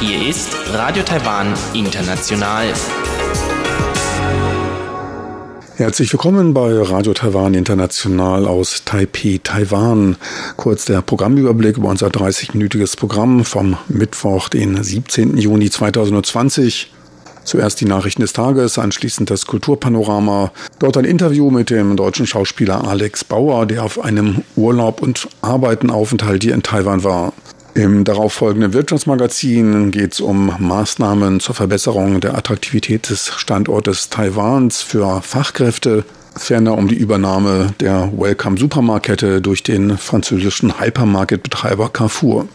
Hier ist Radio Taiwan International. Herzlich willkommen bei Radio Taiwan International aus Taipei, Taiwan. Kurz der Programmüberblick über unser 30-minütiges Programm vom Mittwoch, den 17. Juni 2020. Zuerst die Nachrichten des Tages, anschließend das Kulturpanorama. Dort ein Interview mit dem deutschen Schauspieler Alex Bauer, der auf einem Urlaub und Arbeitenaufenthalt hier in Taiwan war. Im darauffolgenden Wirtschaftsmagazin geht es um Maßnahmen zur Verbesserung der Attraktivität des Standortes Taiwans für Fachkräfte, ferner um die Übernahme der Welcome Supermarktkette durch den französischen Hypermarket-Betreiber Carrefour.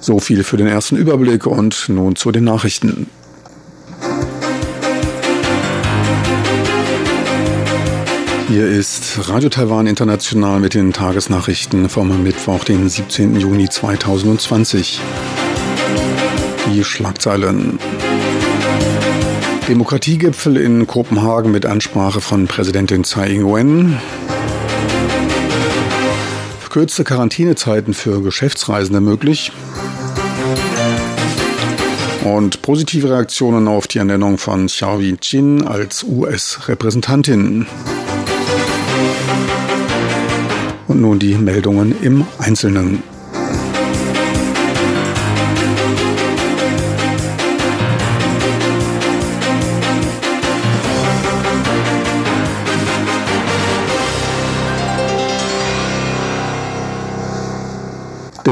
So viel für den ersten Überblick und nun zu den Nachrichten. Hier ist Radio Taiwan International mit den Tagesnachrichten vom Mittwoch, den 17. Juni 2020. Die Schlagzeilen. Demokratiegipfel in Kopenhagen mit Ansprache von Präsidentin Tsai Ing-wen. Verkürzte Quarantänezeiten für Geschäftsreisende möglich. Und positive Reaktionen auf die Ernennung von Xiaoyi Jin als US-Repräsentantin. Und nun die Meldungen im Einzelnen.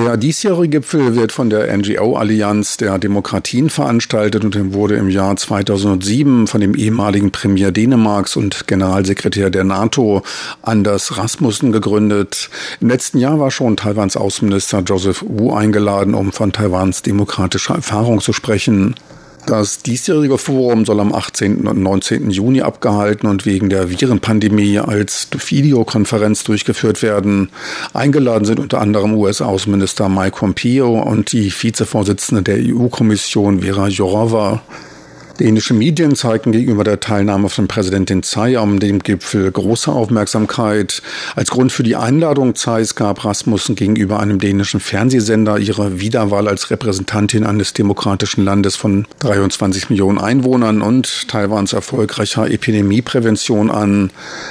Der diesjährige Gipfel wird von der NGO-Allianz der Demokratien veranstaltet und wurde im Jahr 2007 von dem ehemaligen Premier Dänemarks und Generalsekretär der NATO Anders Rasmussen gegründet. Im letzten Jahr war schon Taiwans Außenminister Joseph Wu eingeladen, um von Taiwans demokratischer Erfahrung zu sprechen. Das diesjährige Forum soll am 18. und 19. Juni abgehalten und wegen der Virenpandemie als Videokonferenz durchgeführt werden. Eingeladen sind unter anderem US-Außenminister Mike Pompeo und die Vizevorsitzende der EU-Kommission Vera Jourova. Dänische Medien zeigten gegenüber der Teilnahme von Präsidentin Tsai am dem Gipfel große Aufmerksamkeit. Als Grund für die Einladung Tsais gab Rasmussen gegenüber einem dänischen Fernsehsender ihre Wiederwahl als Repräsentantin eines demokratischen Landes von 23 Millionen Einwohnern und Taiwans erfolgreicher Epidemieprävention an.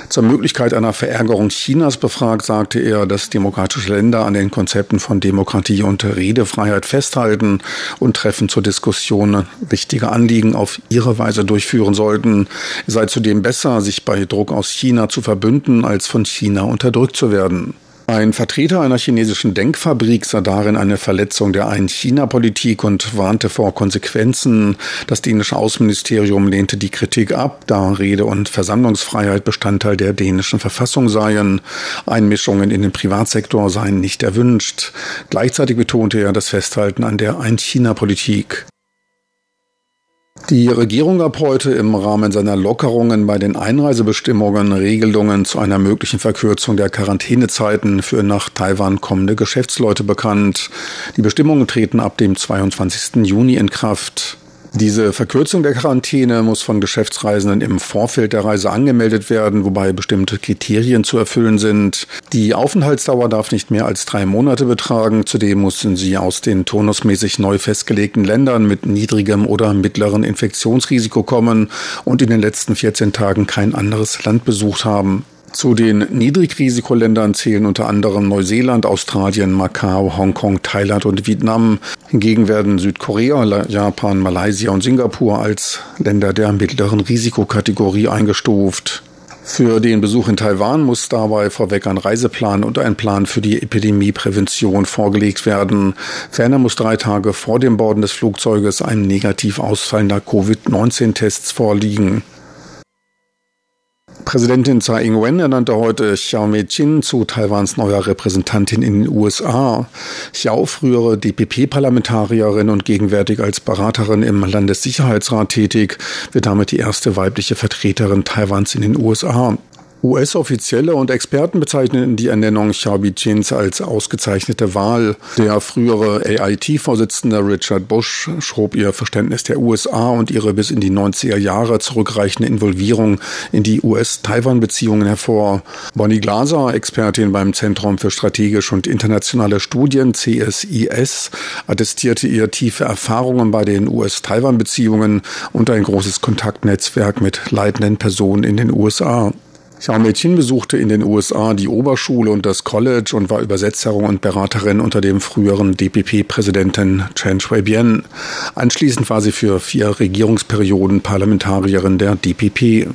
Zur Möglichkeit einer Verärgerung Chinas befragt, sagte er, dass demokratische Länder an den Konzepten von Demokratie und Redefreiheit festhalten und Treffen zur Diskussion wichtige Anliegen auf ihre Weise durchführen sollten. Es sei zudem besser, sich bei Druck aus China zu verbünden, als von China unterdrückt zu werden. Ein Vertreter einer chinesischen Denkfabrik sah darin eine Verletzung der Ein-China-Politik und warnte vor Konsequenzen. Das dänische Außenministerium lehnte die Kritik ab, da Rede- und Versammlungsfreiheit Bestandteil der dänischen Verfassung seien. Einmischungen in den Privatsektor seien nicht erwünscht. Gleichzeitig betonte er das Festhalten an der Ein-China-Politik. Die Regierung gab heute im Rahmen seiner Lockerungen bei den Einreisebestimmungen Regelungen zu einer möglichen Verkürzung der Quarantänezeiten für nach Taiwan kommende Geschäftsleute bekannt. Die Bestimmungen treten ab dem 22. Juni in Kraft. Diese Verkürzung der Quarantäne muss von Geschäftsreisenden im Vorfeld der Reise angemeldet werden, wobei bestimmte Kriterien zu erfüllen sind. Die Aufenthaltsdauer darf nicht mehr als drei Monate betragen. Zudem mussten sie aus den turnusmäßig neu festgelegten Ländern mit niedrigem oder mittlerem Infektionsrisiko kommen und in den letzten 14 Tagen kein anderes Land besucht haben. Zu den Niedrigrisikoländern zählen unter anderem Neuseeland, Australien, Macau, Hongkong, Thailand und Vietnam. Hingegen werden Südkorea, Japan, Malaysia und Singapur als Länder der mittleren Risikokategorie eingestuft. Für den Besuch in Taiwan muss dabei vorweg ein Reiseplan und ein Plan für die Epidemieprävention vorgelegt werden. Ferner muss drei Tage vor dem Borden des Flugzeuges ein negativ ausfallender Covid-19-Test vorliegen. Präsidentin Tsai Ing-wen ernannte heute Xiao Mei-Chin zu Taiwans neuer Repräsentantin in den USA. Xiao, frühere DPP-Parlamentarierin und gegenwärtig als Beraterin im Landessicherheitsrat tätig, wird damit die erste weibliche Vertreterin Taiwans in den USA. US-Offizielle und Experten bezeichneten die Ernennung Xiaobi Chins als ausgezeichnete Wahl. Der frühere AIT-Vorsitzende Richard Bush schob ihr Verständnis der USA und ihre bis in die 90er Jahre zurückreichende Involvierung in die US-Taiwan-Beziehungen hervor. Bonnie Glaser, Expertin beim Zentrum für strategische und internationale Studien CSIS, attestierte ihr tiefe Erfahrungen bei den US-Taiwan-Beziehungen und ein großes Kontaktnetzwerk mit leitenden Personen in den USA. Xiao Meiqin besuchte in den USA die Oberschule und das College und war Übersetzerin und Beraterin unter dem früheren DPP-Präsidenten Chen Shui-bian. Anschließend war sie für vier Regierungsperioden Parlamentarierin der DPP.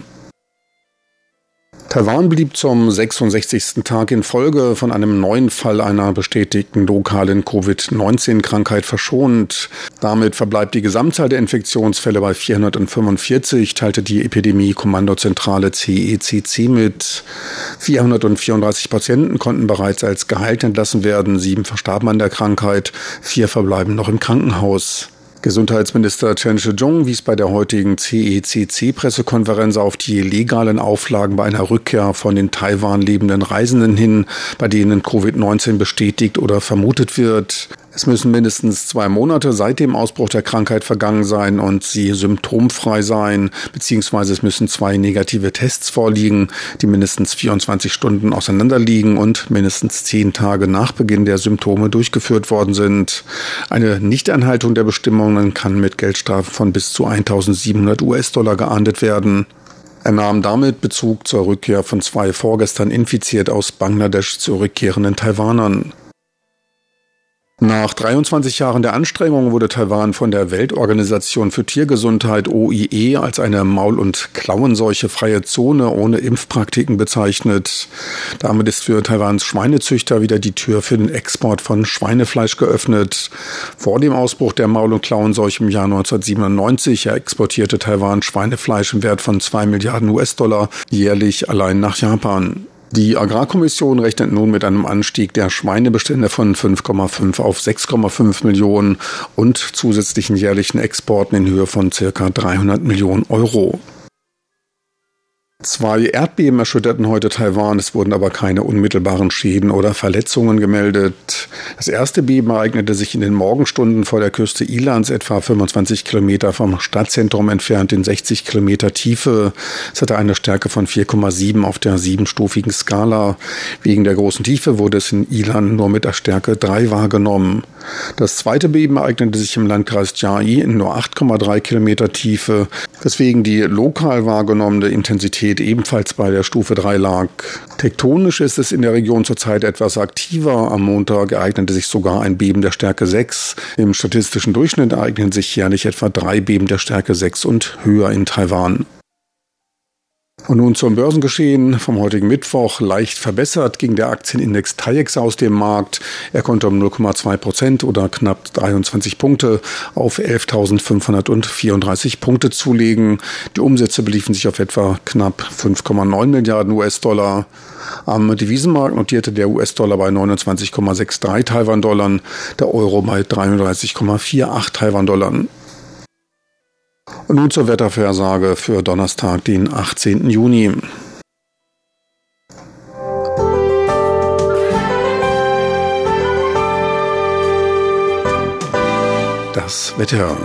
Taiwan blieb zum 66. Tag in Folge von einem neuen Fall einer bestätigten lokalen Covid-19-Krankheit verschont. Damit verbleibt die Gesamtzahl der Infektionsfälle bei 445, teilte die Epidemie-Kommandozentrale CECC mit. 434 Patienten konnten bereits als geheilt entlassen werden, sieben verstarben an der Krankheit, vier verbleiben noch im Krankenhaus. Gesundheitsminister Chen Shih-chung wies bei der heutigen CECC-Pressekonferenz auf die legalen Auflagen bei einer Rückkehr von den Taiwan lebenden Reisenden hin, bei denen Covid-19 bestätigt oder vermutet wird. Es müssen mindestens zwei Monate seit dem Ausbruch der Krankheit vergangen sein und sie symptomfrei sein, beziehungsweise es müssen zwei negative Tests vorliegen, die mindestens 24 Stunden auseinanderliegen und mindestens zehn Tage nach Beginn der Symptome durchgeführt worden sind. Eine Nichteinhaltung der Bestimmungen kann mit Geldstrafen von bis zu 1700 US-Dollar geahndet werden. Er nahm damit Bezug zur Rückkehr von zwei vorgestern infiziert aus Bangladesch zurückkehrenden Taiwanern. Nach 23 Jahren der Anstrengungen wurde Taiwan von der Weltorganisation für Tiergesundheit OIE als eine Maul- und Klauenseuche freie Zone ohne Impfpraktiken bezeichnet. Damit ist für Taiwans Schweinezüchter wieder die Tür für den Export von Schweinefleisch geöffnet. Vor dem Ausbruch der Maul- und Klauenseuche im Jahr 1997 exportierte Taiwan Schweinefleisch im Wert von 2 Milliarden US-Dollar jährlich allein nach Japan. Die Agrarkommission rechnet nun mit einem Anstieg der Schweinebestände von 5,5 auf 6,5 Millionen und zusätzlichen jährlichen Exporten in Höhe von circa 300 Millionen Euro. Zwei Erdbeben erschütterten heute Taiwan, es wurden aber keine unmittelbaren Schäden oder Verletzungen gemeldet. Das erste Beben ereignete sich in den Morgenstunden vor der Küste Ilans, etwa 25 Kilometer vom Stadtzentrum entfernt in 60 Kilometer Tiefe. Es hatte eine Stärke von 4,7 auf der siebenstufigen Skala. Wegen der großen Tiefe wurde es in Ilan nur mit der Stärke 3 wahrgenommen. Das zweite Beben ereignete sich im Landkreis Jiai in nur 8,3 Kilometer Tiefe, weswegen die lokal wahrgenommene Intensität ebenfalls bei der Stufe 3 lag. Tektonisch ist es in der Region zurzeit etwas aktiver. Am Montag ereignete sich sogar ein Beben der Stärke 6. Im statistischen Durchschnitt ereignen sich jährlich etwa drei Beben der Stärke 6 und höher in Taiwan. Und nun zum Börsengeschehen vom heutigen Mittwoch. Leicht verbessert ging der Aktienindex TAIEX aus dem Markt. Er konnte um 0,2 Prozent oder knapp 23 Punkte auf 11.534 Punkte zulegen. Die Umsätze beliefen sich auf etwa knapp 5,9 Milliarden US-Dollar. Am Devisenmarkt notierte der US-Dollar bei 29,63 Taiwan-Dollar, der Euro bei 33,48 Taiwan-Dollar. Nun zur Wettervorhersage für Donnerstag, den 18. Juni. Das Wetter.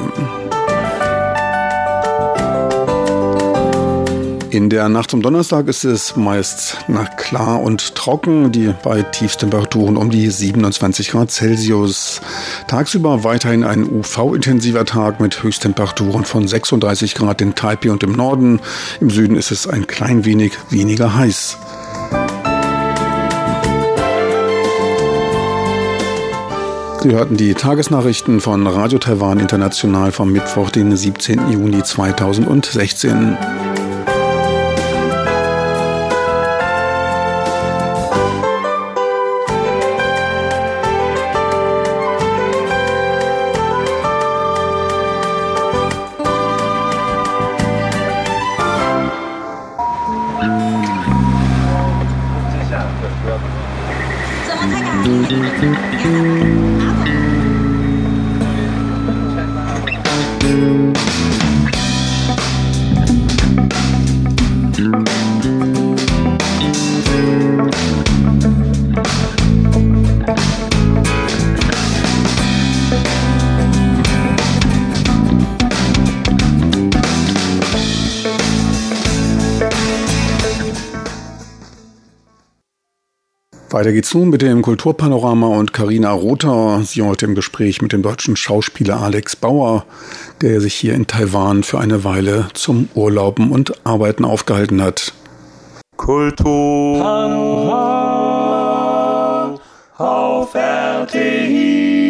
In der Nacht zum Donnerstag ist es meist nach klar und trocken, die bei Tiefstemperaturen um die 27 Grad Celsius. Tagsüber weiterhin ein UV-intensiver Tag mit Höchsttemperaturen von 36 Grad in Taipei und im Norden. Im Süden ist es ein klein wenig weniger heiß. Sie hörten die Tagesnachrichten von Radio Taiwan International vom Mittwoch, den 17. Juni 2016. Weiter geht's nun mit dem Kulturpanorama und Karina Rother. Sie heute im Gespräch mit dem deutschen Schauspieler Alex Bauer, der sich hier in Taiwan für eine Weile zum Urlauben und Arbeiten aufgehalten hat. Kulturpanorama auf RTI.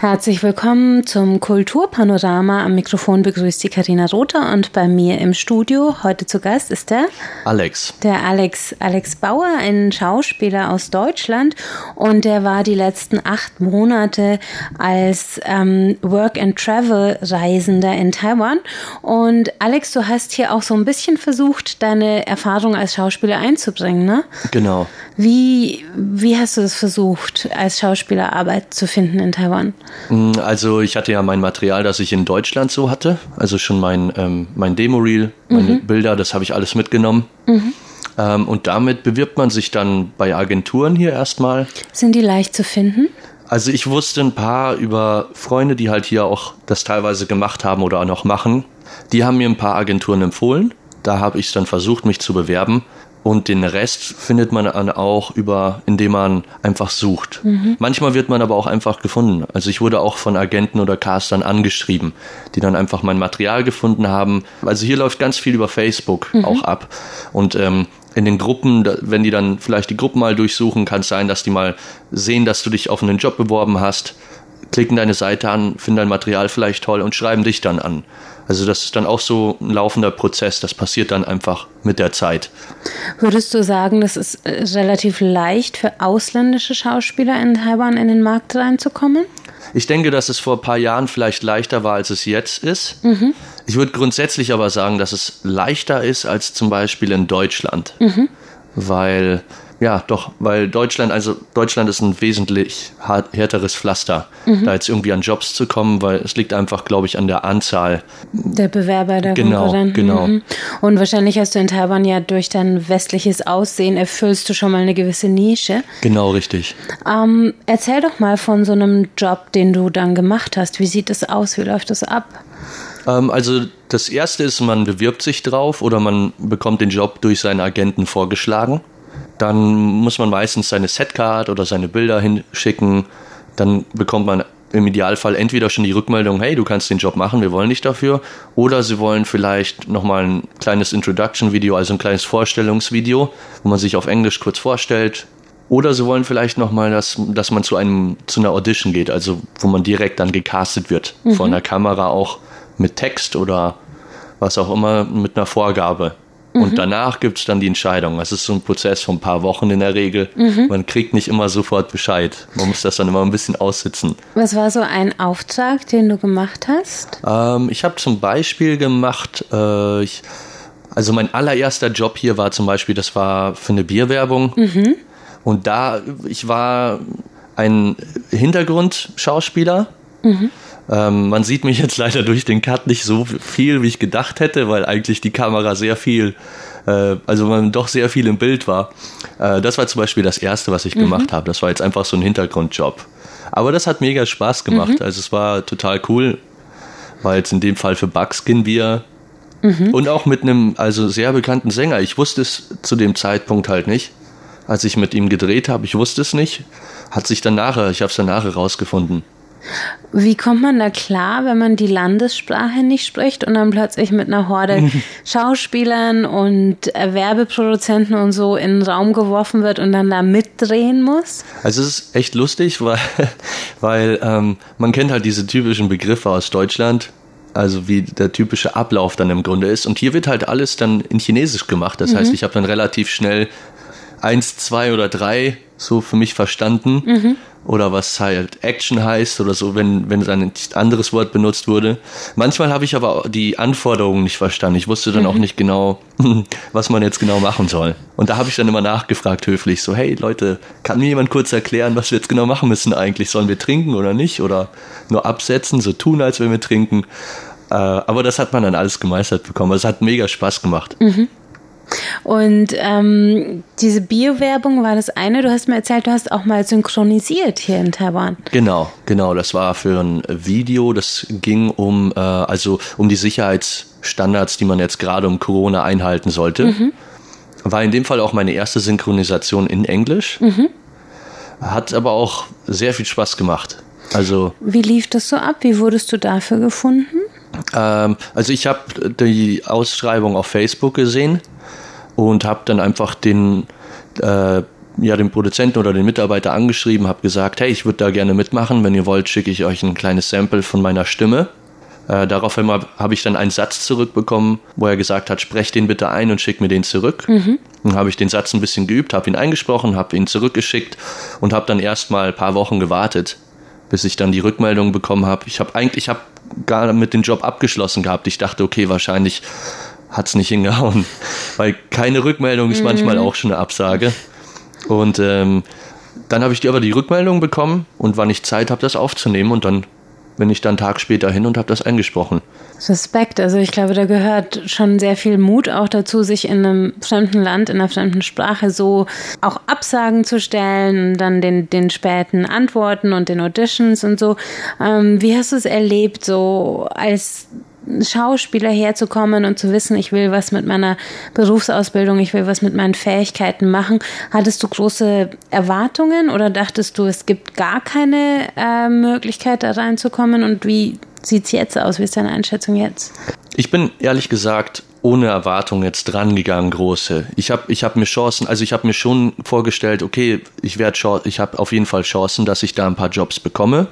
Herzlich willkommen zum Kulturpanorama. Am Mikrofon begrüßt die Karina Rother und bei mir im Studio heute zu Gast ist der Alex. Der Alex, Alex Bauer, ein Schauspieler aus Deutschland und der war die letzten acht Monate als ähm, Work-and-Travel-Reisender in Taiwan. Und Alex, du hast hier auch so ein bisschen versucht, deine Erfahrung als Schauspieler einzubringen, ne? Genau. Wie, wie hast du das versucht, als Schauspieler Arbeit zu finden in Taiwan? Mm, also ich hatte ja mein Material, das ich in Deutschland so hatte. Also schon mein, ähm, mein Demo-Reel, meine mhm. Bilder, das habe ich alles mitgenommen. Mhm. Ähm, und damit bewirbt man sich dann bei Agenturen hier erstmal. Sind die leicht zu finden? Also ich wusste ein paar über Freunde, die halt hier auch das teilweise gemacht haben oder auch noch machen. Die haben mir ein paar Agenturen empfohlen. Da habe ich dann versucht, mich zu bewerben. Und den Rest findet man dann auch über, indem man einfach sucht. Mhm. Manchmal wird man aber auch einfach gefunden. Also ich wurde auch von Agenten oder Castern angeschrieben, die dann einfach mein Material gefunden haben. Also hier läuft ganz viel über Facebook mhm. auch ab. Und ähm, in den Gruppen, wenn die dann vielleicht die Gruppen mal durchsuchen, kann es sein, dass die mal sehen, dass du dich auf einen Job beworben hast klicken deine Seite an, finden dein Material vielleicht toll und schreiben dich dann an. Also das ist dann auch so ein laufender Prozess, das passiert dann einfach mit der Zeit. Würdest du sagen, das ist äh, relativ leicht für ausländische Schauspieler in Taiwan in den Markt reinzukommen? Ich denke, dass es vor ein paar Jahren vielleicht leichter war, als es jetzt ist. Mhm. Ich würde grundsätzlich aber sagen, dass es leichter ist als zum Beispiel in Deutschland. Mhm. Weil ja, doch, weil Deutschland, also Deutschland ist ein wesentlich härteres Pflaster, mhm. da jetzt irgendwie an Jobs zu kommen, weil es liegt einfach, glaube ich, an der Anzahl der Bewerber, der genau. Genau. Mhm. Und wahrscheinlich hast du in Taiwan ja durch dein westliches Aussehen erfüllst du schon mal eine gewisse Nische. Genau, richtig. Ähm, erzähl doch mal von so einem Job, den du dann gemacht hast. Wie sieht das aus? Wie läuft das ab? Ähm, also das erste ist, man bewirbt sich drauf oder man bekommt den Job durch seinen Agenten vorgeschlagen. Dann muss man meistens seine Setcard oder seine Bilder hinschicken. Dann bekommt man im Idealfall entweder schon die Rückmeldung, hey, du kannst den Job machen, wir wollen dich dafür, oder sie wollen vielleicht nochmal ein kleines Introduction-Video, also ein kleines Vorstellungsvideo, wo man sich auf Englisch kurz vorstellt. Oder sie wollen vielleicht nochmal, dass, dass man zu einem, zu einer Audition geht, also wo man direkt dann gecastet wird, mhm. vor einer Kamera auch mit Text oder was auch immer, mit einer Vorgabe. Und mhm. danach gibt es dann die Entscheidung. Das ist so ein Prozess von ein paar Wochen in der Regel. Mhm. Man kriegt nicht immer sofort Bescheid. Man muss das dann immer ein bisschen aussitzen. Was war so ein Auftrag, den du gemacht hast? Ähm, ich habe zum Beispiel gemacht, äh, ich, also mein allererster Job hier war zum Beispiel, das war für eine Bierwerbung. Mhm. Und da, ich war ein Hintergrundschauspieler. Mhm. Ähm, man sieht mich jetzt leider durch den Cut nicht so viel, wie ich gedacht hätte, weil eigentlich die Kamera sehr viel, äh, also man doch sehr viel im Bild war. Äh, das war zum Beispiel das erste, was ich mhm. gemacht habe. Das war jetzt einfach so ein Hintergrundjob. Aber das hat mega Spaß gemacht. Mhm. Also es war total cool. War jetzt in dem Fall für Buckskin Bier. Mhm. Und auch mit einem also sehr bekannten Sänger. Ich wusste es zu dem Zeitpunkt halt nicht. Als ich mit ihm gedreht habe, ich wusste es nicht. Hat sich dann nachher, ich habe es dann nachher rausgefunden. Wie kommt man da klar, wenn man die Landessprache nicht spricht und dann plötzlich mit einer Horde Schauspielern und Werbeproduzenten und so in den Raum geworfen wird und dann da mitdrehen muss? Also es ist echt lustig, weil, weil ähm, man kennt halt diese typischen Begriffe aus Deutschland, also wie der typische Ablauf dann im Grunde ist. Und hier wird halt alles dann in Chinesisch gemacht. Das mhm. heißt, ich habe dann relativ schnell eins, zwei oder drei so für mich verstanden. Mhm. Oder was halt Action heißt oder so, wenn, wenn ein anderes Wort benutzt wurde. Manchmal habe ich aber die Anforderungen nicht verstanden. Ich wusste dann mhm. auch nicht genau, was man jetzt genau machen soll. Und da habe ich dann immer nachgefragt, höflich, so, hey Leute, kann mir jemand kurz erklären, was wir jetzt genau machen müssen eigentlich? Sollen wir trinken oder nicht? Oder nur absetzen, so tun, als wenn wir trinken? Äh, aber das hat man dann alles gemeistert bekommen. Es hat mega Spaß gemacht. Mhm. Und ähm, diese Bio-Werbung war das eine. Du hast mir erzählt, du hast auch mal synchronisiert hier in Taiwan. Genau, genau. Das war für ein Video. Das ging um äh, also um die Sicherheitsstandards, die man jetzt gerade um Corona einhalten sollte. Mhm. War in dem Fall auch meine erste Synchronisation in Englisch. Mhm. Hat aber auch sehr viel Spaß gemacht. Also, Wie lief das so ab? Wie wurdest du dafür gefunden? Ähm, also ich habe die Ausschreibung auf Facebook gesehen und habe dann einfach den, äh, ja, den Produzenten oder den Mitarbeiter angeschrieben, habe gesagt, hey, ich würde da gerne mitmachen. Wenn ihr wollt, schicke ich euch ein kleines Sample von meiner Stimme. Äh, daraufhin habe ich dann einen Satz zurückbekommen, wo er gesagt hat, sprech den bitte ein und schick mir den zurück. Mhm. Dann habe ich den Satz ein bisschen geübt, habe ihn eingesprochen, habe ihn zurückgeschickt und habe dann erst mal ein paar Wochen gewartet, bis ich dann die Rückmeldung bekommen habe. Ich habe eigentlich, ich habe gar mit dem Job abgeschlossen gehabt. Ich dachte, okay, wahrscheinlich hat es nicht hingehauen, weil keine Rückmeldung ist mhm. manchmal auch schon eine Absage. Und ähm, dann habe ich aber die Rückmeldung bekommen und wann ich Zeit habe, das aufzunehmen und dann bin ich dann einen Tag später hin und habe das eingesprochen. Respekt, also ich glaube, da gehört schon sehr viel Mut auch dazu, sich in einem fremden Land, in einer fremden Sprache so auch Absagen zu stellen, dann den, den späten Antworten und den Auditions und so. Ähm, wie hast du es erlebt, so als Schauspieler herzukommen und zu wissen, ich will was mit meiner Berufsausbildung, ich will was mit meinen Fähigkeiten machen. Hattest du große Erwartungen oder dachtest du, es gibt gar keine äh, Möglichkeit, da reinzukommen? Und wie sieht es jetzt aus? Wie ist deine Einschätzung jetzt? Ich bin ehrlich gesagt ohne Erwartung jetzt drangegangen, große. Ich habe ich hab mir Chancen, also ich habe mir schon vorgestellt, okay, ich werde ich habe auf jeden Fall Chancen, dass ich da ein paar Jobs bekomme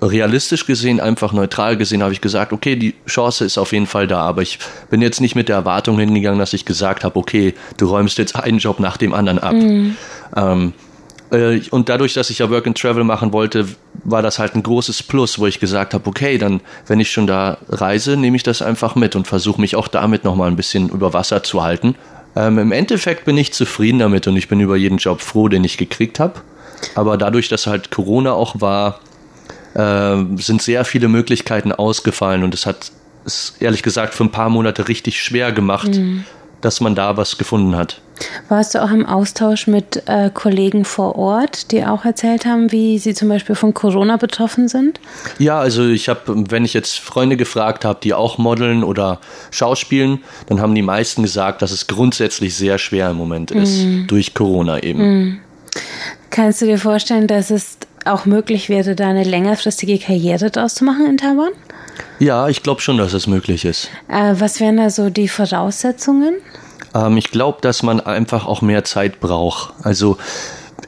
realistisch gesehen, einfach neutral gesehen, habe ich gesagt, okay, die Chance ist auf jeden Fall da, aber ich bin jetzt nicht mit der Erwartung hingegangen, dass ich gesagt habe, okay, du räumst jetzt einen Job nach dem anderen ab. Mhm. Ähm, äh, und dadurch, dass ich ja Work and Travel machen wollte, war das halt ein großes Plus, wo ich gesagt habe, okay, dann, wenn ich schon da reise, nehme ich das einfach mit und versuche mich auch damit nochmal ein bisschen über Wasser zu halten. Ähm, Im Endeffekt bin ich zufrieden damit und ich bin über jeden Job froh, den ich gekriegt habe. Aber dadurch, dass halt Corona auch war, äh, sind sehr viele Möglichkeiten ausgefallen und es hat es ehrlich gesagt für ein paar Monate richtig schwer gemacht, mhm. dass man da was gefunden hat. Warst du auch im Austausch mit äh, Kollegen vor Ort, die auch erzählt haben, wie sie zum Beispiel von Corona betroffen sind? Ja, also ich habe, wenn ich jetzt Freunde gefragt habe, die auch modeln oder schauspielen, dann haben die meisten gesagt, dass es grundsätzlich sehr schwer im Moment ist, mhm. durch Corona eben. Mhm. Kannst du dir vorstellen, dass es auch möglich wäre, da eine längerfristige Karriere draus zu machen in Taiwan? Ja, ich glaube schon, dass es möglich ist. Äh, was wären da so die Voraussetzungen? Ähm, ich glaube, dass man einfach auch mehr Zeit braucht. Also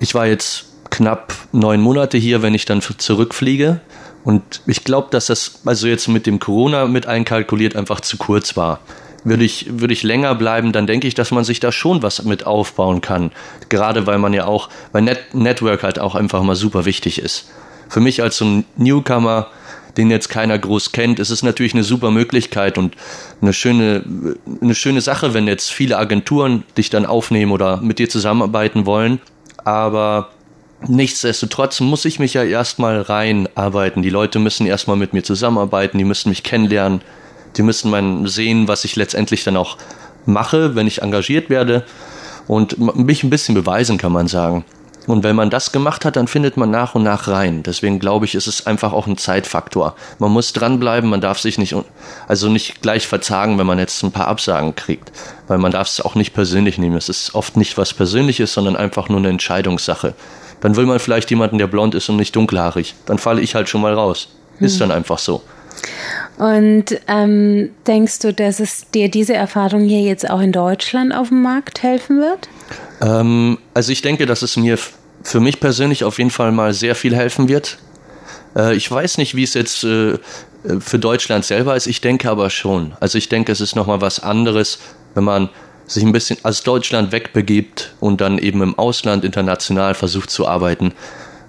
ich war jetzt knapp neun Monate hier, wenn ich dann zurückfliege. Und ich glaube, dass das, also jetzt mit dem Corona mit einkalkuliert, einfach zu kurz war würde ich, würde ich länger bleiben, dann denke ich, dass man sich da schon was mit aufbauen kann. Gerade weil man ja auch, weil Net Network halt auch einfach mal super wichtig ist. Für mich als so ein Newcomer, den jetzt keiner groß kennt, ist es natürlich eine super Möglichkeit und eine schöne, eine schöne Sache, wenn jetzt viele Agenturen dich dann aufnehmen oder mit dir zusammenarbeiten wollen. Aber nichtsdestotrotz muss ich mich ja erstmal reinarbeiten. Die Leute müssen erstmal mit mir zusammenarbeiten, die müssen mich kennenlernen die müssen man sehen, was ich letztendlich dann auch mache, wenn ich engagiert werde und mich ein bisschen beweisen, kann man sagen. Und wenn man das gemacht hat, dann findet man nach und nach rein. Deswegen glaube ich, ist es einfach auch ein Zeitfaktor. Man muss dranbleiben, man darf sich nicht, also nicht gleich verzagen, wenn man jetzt ein paar Absagen kriegt. Weil man darf es auch nicht persönlich nehmen. Es ist oft nicht was Persönliches, sondern einfach nur eine Entscheidungssache. Dann will man vielleicht jemanden, der blond ist und nicht dunkelhaarig. Dann falle ich halt schon mal raus. Ist hm. dann einfach so. Und ähm, denkst du, dass es dir diese Erfahrung hier jetzt auch in Deutschland auf dem Markt helfen wird? Ähm, also ich denke, dass es mir für mich persönlich auf jeden Fall mal sehr viel helfen wird. Äh, ich weiß nicht, wie es jetzt äh, für Deutschland selber ist. Ich denke aber schon. Also ich denke, es ist nochmal was anderes, wenn man sich ein bisschen aus Deutschland wegbegibt und dann eben im Ausland international versucht zu arbeiten.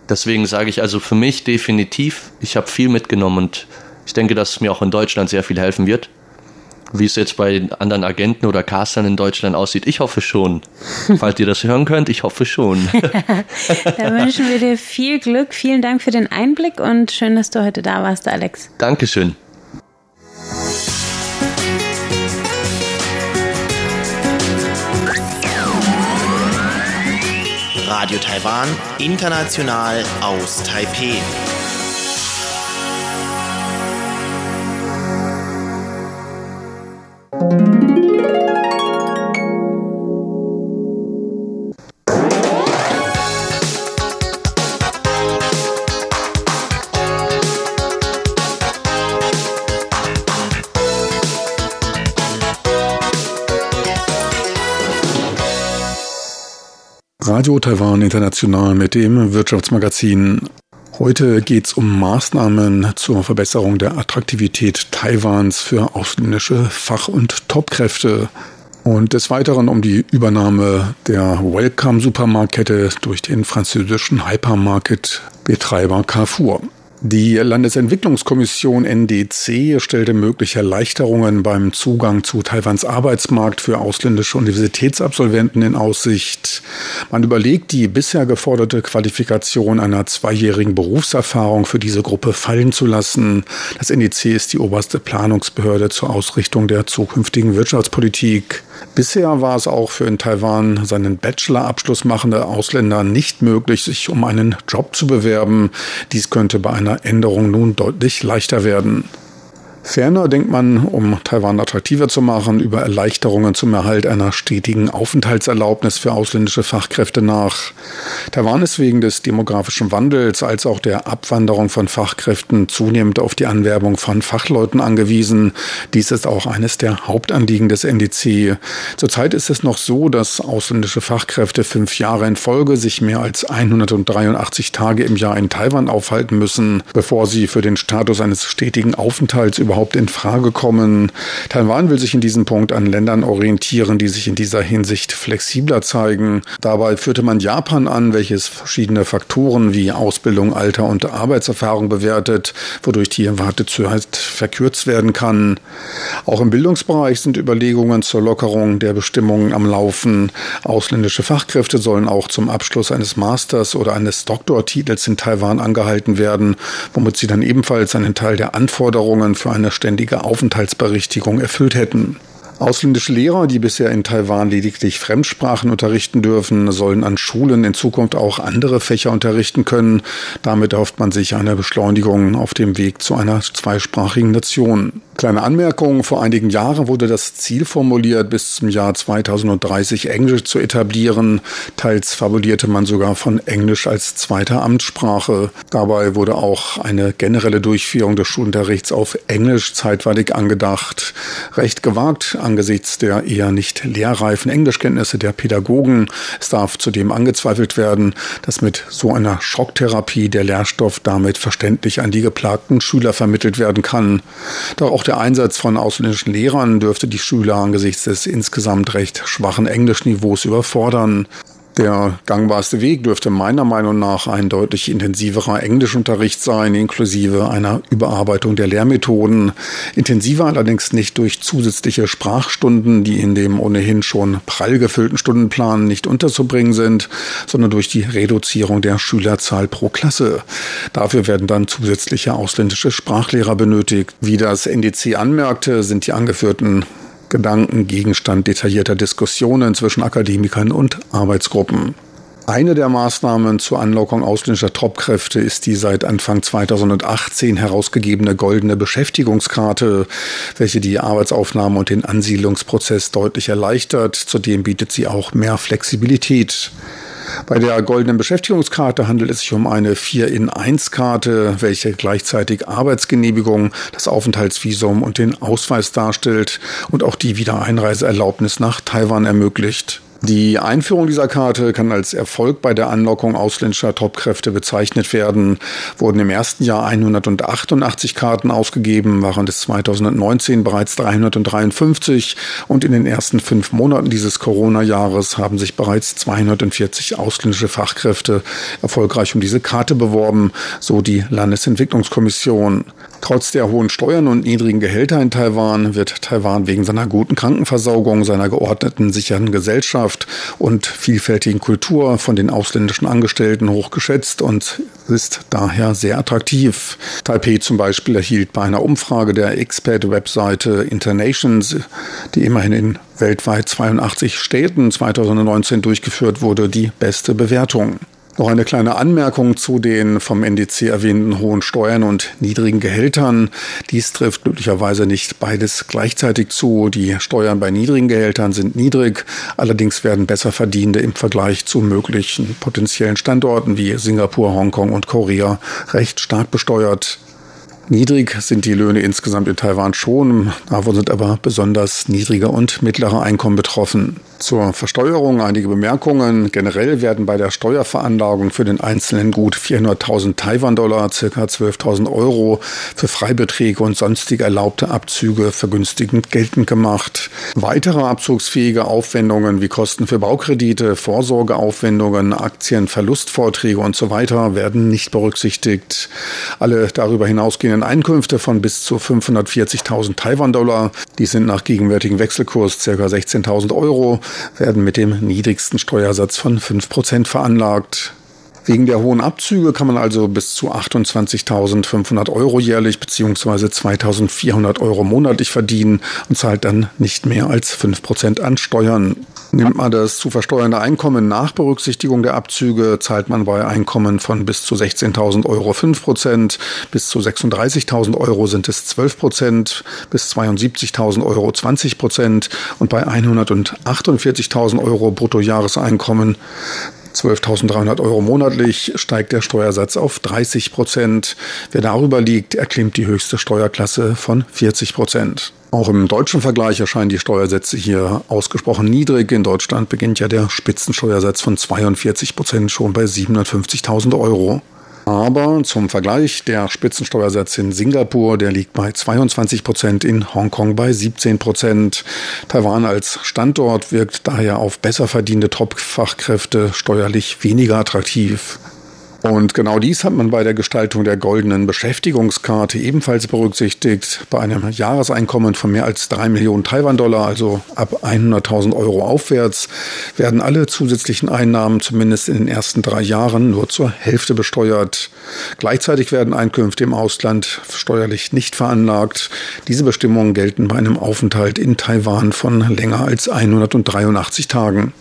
Deswegen sage ich also für mich definitiv, ich habe viel mitgenommen und ich denke, dass es mir auch in Deutschland sehr viel helfen wird. Wie es jetzt bei anderen Agenten oder Castern in Deutschland aussieht, ich hoffe schon. Falls ihr das hören könnt, ich hoffe schon. da wünschen wir dir viel Glück. Vielen Dank für den Einblick und schön, dass du heute da warst, Alex. Dankeschön. Radio Taiwan, international aus Taipei. Radio Taiwan International mit dem Wirtschaftsmagazin. Heute geht es um Maßnahmen zur Verbesserung der Attraktivität Taiwans für ausländische Fach- und Topkräfte. Und des Weiteren um die Übernahme der Welcome-Supermarktkette durch den französischen Hypermarket-Betreiber Carrefour. Die Landesentwicklungskommission NDC stellte mögliche Erleichterungen beim Zugang zu Taiwans Arbeitsmarkt für ausländische Universitätsabsolventen in Aussicht. Man überlegt, die bisher geforderte Qualifikation einer zweijährigen Berufserfahrung für diese Gruppe fallen zu lassen. Das NDC ist die oberste Planungsbehörde zur Ausrichtung der zukünftigen Wirtschaftspolitik. Bisher war es auch für in Taiwan seinen Bachelorabschluss machende Ausländer nicht möglich, sich um einen Job zu bewerben. Dies könnte bei einer Änderung nun deutlich leichter werden. Ferner denkt man, um Taiwan attraktiver zu machen, über Erleichterungen zum Erhalt einer stetigen Aufenthaltserlaubnis für ausländische Fachkräfte nach. Taiwan ist wegen des demografischen Wandels als auch der Abwanderung von Fachkräften zunehmend auf die Anwerbung von Fachleuten angewiesen. Dies ist auch eines der Hauptanliegen des NDC. Zurzeit ist es noch so, dass ausländische Fachkräfte fünf Jahre in Folge sich mehr als 183 Tage im Jahr in Taiwan aufhalten müssen, bevor sie für den Status eines stetigen Aufenthalts über überhaupt in Frage kommen. Taiwan will sich in diesem Punkt an Ländern orientieren, die sich in dieser Hinsicht flexibler zeigen. Dabei führte man Japan an, welches verschiedene Faktoren wie Ausbildung, Alter und Arbeitserfahrung bewertet, wodurch die Wartezeit verkürzt werden kann. Auch im Bildungsbereich sind Überlegungen zur Lockerung der Bestimmungen am Laufen. Ausländische Fachkräfte sollen auch zum Abschluss eines Masters oder eines Doktortitels in Taiwan angehalten werden, womit sie dann ebenfalls einen Teil der Anforderungen für eine eine ständige Aufenthaltsberichtigung erfüllt hätten. Ausländische Lehrer, die bisher in Taiwan lediglich Fremdsprachen unterrichten dürfen, sollen an Schulen in Zukunft auch andere Fächer unterrichten können. Damit erhofft man sich eine Beschleunigung auf dem Weg zu einer zweisprachigen Nation. Kleine Anmerkung, vor einigen Jahren wurde das Ziel formuliert, bis zum Jahr 2030 Englisch zu etablieren. Teils fabulierte man sogar von Englisch als zweiter Amtssprache. Dabei wurde auch eine generelle Durchführung des Schulunterrichts auf Englisch zeitweilig angedacht. Recht gewagt angesichts der eher nicht lehrreifen Englischkenntnisse der Pädagogen. Es darf zudem angezweifelt werden, dass mit so einer Schocktherapie der Lehrstoff damit verständlich an die geplagten Schüler vermittelt werden kann. Doch auch der Einsatz von ausländischen Lehrern dürfte die Schüler angesichts des insgesamt recht schwachen Englischniveaus überfordern. Der gangbarste Weg dürfte meiner Meinung nach ein deutlich intensiverer Englischunterricht sein, inklusive einer Überarbeitung der Lehrmethoden. Intensiver allerdings nicht durch zusätzliche Sprachstunden, die in dem ohnehin schon prall gefüllten Stundenplan nicht unterzubringen sind, sondern durch die Reduzierung der Schülerzahl pro Klasse. Dafür werden dann zusätzliche ausländische Sprachlehrer benötigt. Wie das NDC anmerkte, sind die angeführten Gedanken Gegenstand detaillierter Diskussionen zwischen Akademikern und Arbeitsgruppen. Eine der Maßnahmen zur Anlockung ausländischer Topkräfte ist die seit Anfang 2018 herausgegebene goldene Beschäftigungskarte, welche die Arbeitsaufnahme und den Ansiedlungsprozess deutlich erleichtert. Zudem bietet sie auch mehr Flexibilität. Bei der goldenen Beschäftigungskarte handelt es sich um eine 4-in-1-Karte, welche gleichzeitig Arbeitsgenehmigung, das Aufenthaltsvisum und den Ausweis darstellt und auch die Wiedereinreiseerlaubnis nach Taiwan ermöglicht. Die Einführung dieser Karte kann als Erfolg bei der Anlockung ausländischer Topkräfte bezeichnet werden. Wurden im ersten Jahr 188 Karten ausgegeben, waren es 2019 bereits 353 und in den ersten fünf Monaten dieses Corona-Jahres haben sich bereits 240 ausländische Fachkräfte erfolgreich um diese Karte beworben, so die Landesentwicklungskommission. Trotz der hohen Steuern und niedrigen Gehälter in Taiwan wird Taiwan wegen seiner guten Krankenversorgung, seiner geordneten, sicheren Gesellschaft und vielfältigen Kultur von den ausländischen Angestellten hochgeschätzt und ist daher sehr attraktiv. Taipei zum Beispiel erhielt bei einer Umfrage der Expert-Webseite Internations, die immerhin in weltweit 82 Städten 2019 durchgeführt wurde, die beste Bewertung. Noch eine kleine Anmerkung zu den vom NDC erwähnten hohen Steuern und niedrigen Gehältern. Dies trifft glücklicherweise nicht beides gleichzeitig zu. Die Steuern bei niedrigen Gehältern sind niedrig, allerdings werden besser Verdienende im Vergleich zu möglichen potenziellen Standorten wie Singapur, Hongkong und Korea recht stark besteuert. Niedrig sind die Löhne insgesamt in Taiwan schon, davon sind aber besonders niedrige und mittlere Einkommen betroffen. Zur Versteuerung einige Bemerkungen. Generell werden bei der Steuerveranlagung für den Einzelnen gut 400.000 Taiwan-Dollar, circa 12.000 Euro für Freibeträge und sonstige erlaubte Abzüge vergünstigend geltend gemacht. Weitere abzugsfähige Aufwendungen wie Kosten für Baukredite, Vorsorgeaufwendungen, Aktien, Verlustvorträge und so werden nicht berücksichtigt. Alle darüber hinausgehenden Einkünfte von bis zu 540.000 Taiwan-Dollar, die sind nach gegenwärtigem Wechselkurs circa 16.000 Euro, werden mit dem niedrigsten Steuersatz von 5% veranlagt. Wegen der hohen Abzüge kann man also bis zu 28.500 Euro jährlich bzw. 2.400 Euro monatlich verdienen und zahlt dann nicht mehr als 5% an Steuern. Nimmt man das zu versteuernde Einkommen nach Berücksichtigung der Abzüge, zahlt man bei Einkommen von bis zu 16.000 Euro 5%, bis zu 36.000 Euro sind es 12%, bis 72.000 Euro 20% und bei 148.000 Euro Bruttojahreseinkommen 12.300 Euro monatlich steigt der Steuersatz auf 30 Prozent. Wer darüber liegt, erklimmt die höchste Steuerklasse von 40 Prozent. Auch im deutschen Vergleich erscheinen die Steuersätze hier ausgesprochen niedrig. In Deutschland beginnt ja der Spitzensteuersatz von 42 Prozent schon bei 750.000 Euro. Aber zum Vergleich, der Spitzensteuersatz in Singapur, der liegt bei 22 Prozent, in Hongkong bei 17 Prozent. Taiwan als Standort wirkt daher auf besser verdiente Top-Fachkräfte steuerlich weniger attraktiv. Und genau dies hat man bei der Gestaltung der goldenen Beschäftigungskarte ebenfalls berücksichtigt. Bei einem Jahreseinkommen von mehr als drei Millionen Taiwan-Dollar, also ab 100.000 Euro aufwärts, werden alle zusätzlichen Einnahmen zumindest in den ersten drei Jahren nur zur Hälfte besteuert. Gleichzeitig werden Einkünfte im Ausland steuerlich nicht veranlagt. Diese Bestimmungen gelten bei einem Aufenthalt in Taiwan von länger als 183 Tagen.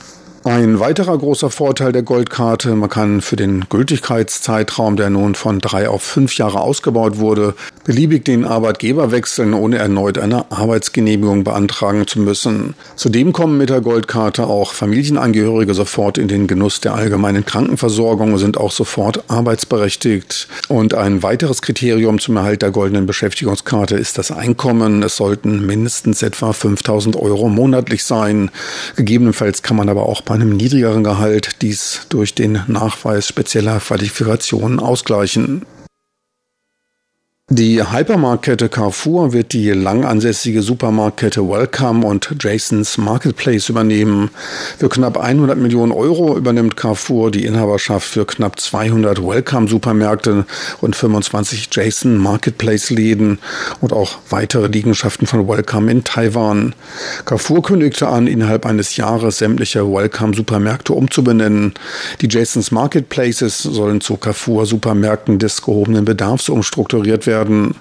Ein weiterer großer Vorteil der Goldkarte, man kann für den Gültigkeitszeitraum, der nun von drei auf fünf Jahre ausgebaut wurde, beliebig den Arbeitgeber wechseln, ohne erneut eine Arbeitsgenehmigung beantragen zu müssen. Zudem kommen mit der Goldkarte auch Familienangehörige sofort in den Genuss der allgemeinen Krankenversorgung und sind auch sofort arbeitsberechtigt. Und ein weiteres Kriterium zum Erhalt der goldenen Beschäftigungskarte ist das Einkommen. Es sollten mindestens etwa 5000 Euro monatlich sein. Gegebenenfalls kann man aber auch bei einem niedrigeren Gehalt dies durch den Nachweis spezieller Qualifikationen ausgleichen. Die Hypermarktkette Carrefour wird die langansässige Supermarktkette Welcome und Jasons Marketplace übernehmen. Für knapp 100 Millionen Euro übernimmt Carrefour die Inhaberschaft für knapp 200 Welcome Supermärkte und 25 Jason Marketplace Läden und auch weitere Liegenschaften von Welcome in Taiwan. Carrefour kündigte an, innerhalb eines Jahres sämtliche Welcome Supermärkte umzubenennen. Die Jasons Marketplaces sollen zu Carrefour Supermärkten des gehobenen Bedarfs umstrukturiert werden werden.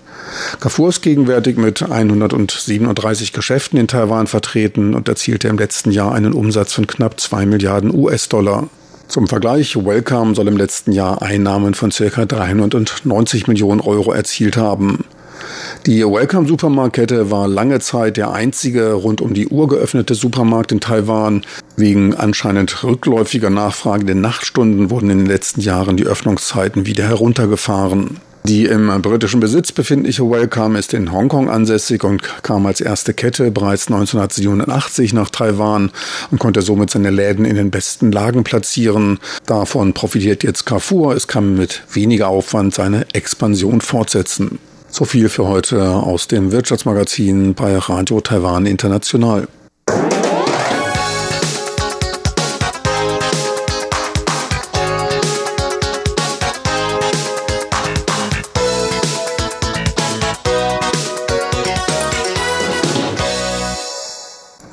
Carrefour ist gegenwärtig mit 137 Geschäften in Taiwan vertreten und erzielte im letzten Jahr einen Umsatz von knapp 2 Milliarden US-Dollar. Zum Vergleich, Welcome soll im letzten Jahr Einnahmen von ca. 390 Millionen Euro erzielt haben. Die Welcome Supermarktkette war lange Zeit der einzige rund um die Uhr geöffnete Supermarkt in Taiwan. Wegen anscheinend rückläufiger Nachfrage in den Nachtstunden wurden in den letzten Jahren die Öffnungszeiten wieder heruntergefahren. Die im britischen Besitz befindliche Wellcome ist in Hongkong ansässig und kam als erste Kette bereits 1987 nach Taiwan und konnte somit seine Läden in den besten Lagen platzieren. Davon profitiert jetzt Carrefour. Es kann mit weniger Aufwand seine Expansion fortsetzen. So viel für heute aus dem Wirtschaftsmagazin bei Radio Taiwan International.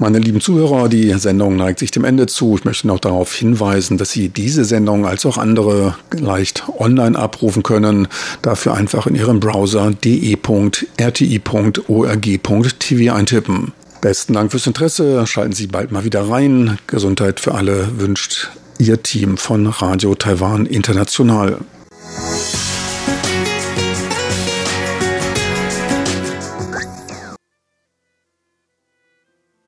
Meine lieben Zuhörer, die Sendung neigt sich dem Ende zu. Ich möchte noch darauf hinweisen, dass Sie diese Sendung als auch andere leicht online abrufen können. Dafür einfach in Ihrem Browser de.rti.org.tv eintippen. Besten Dank fürs Interesse. Schalten Sie bald mal wieder rein. Gesundheit für alle wünscht Ihr Team von Radio Taiwan International.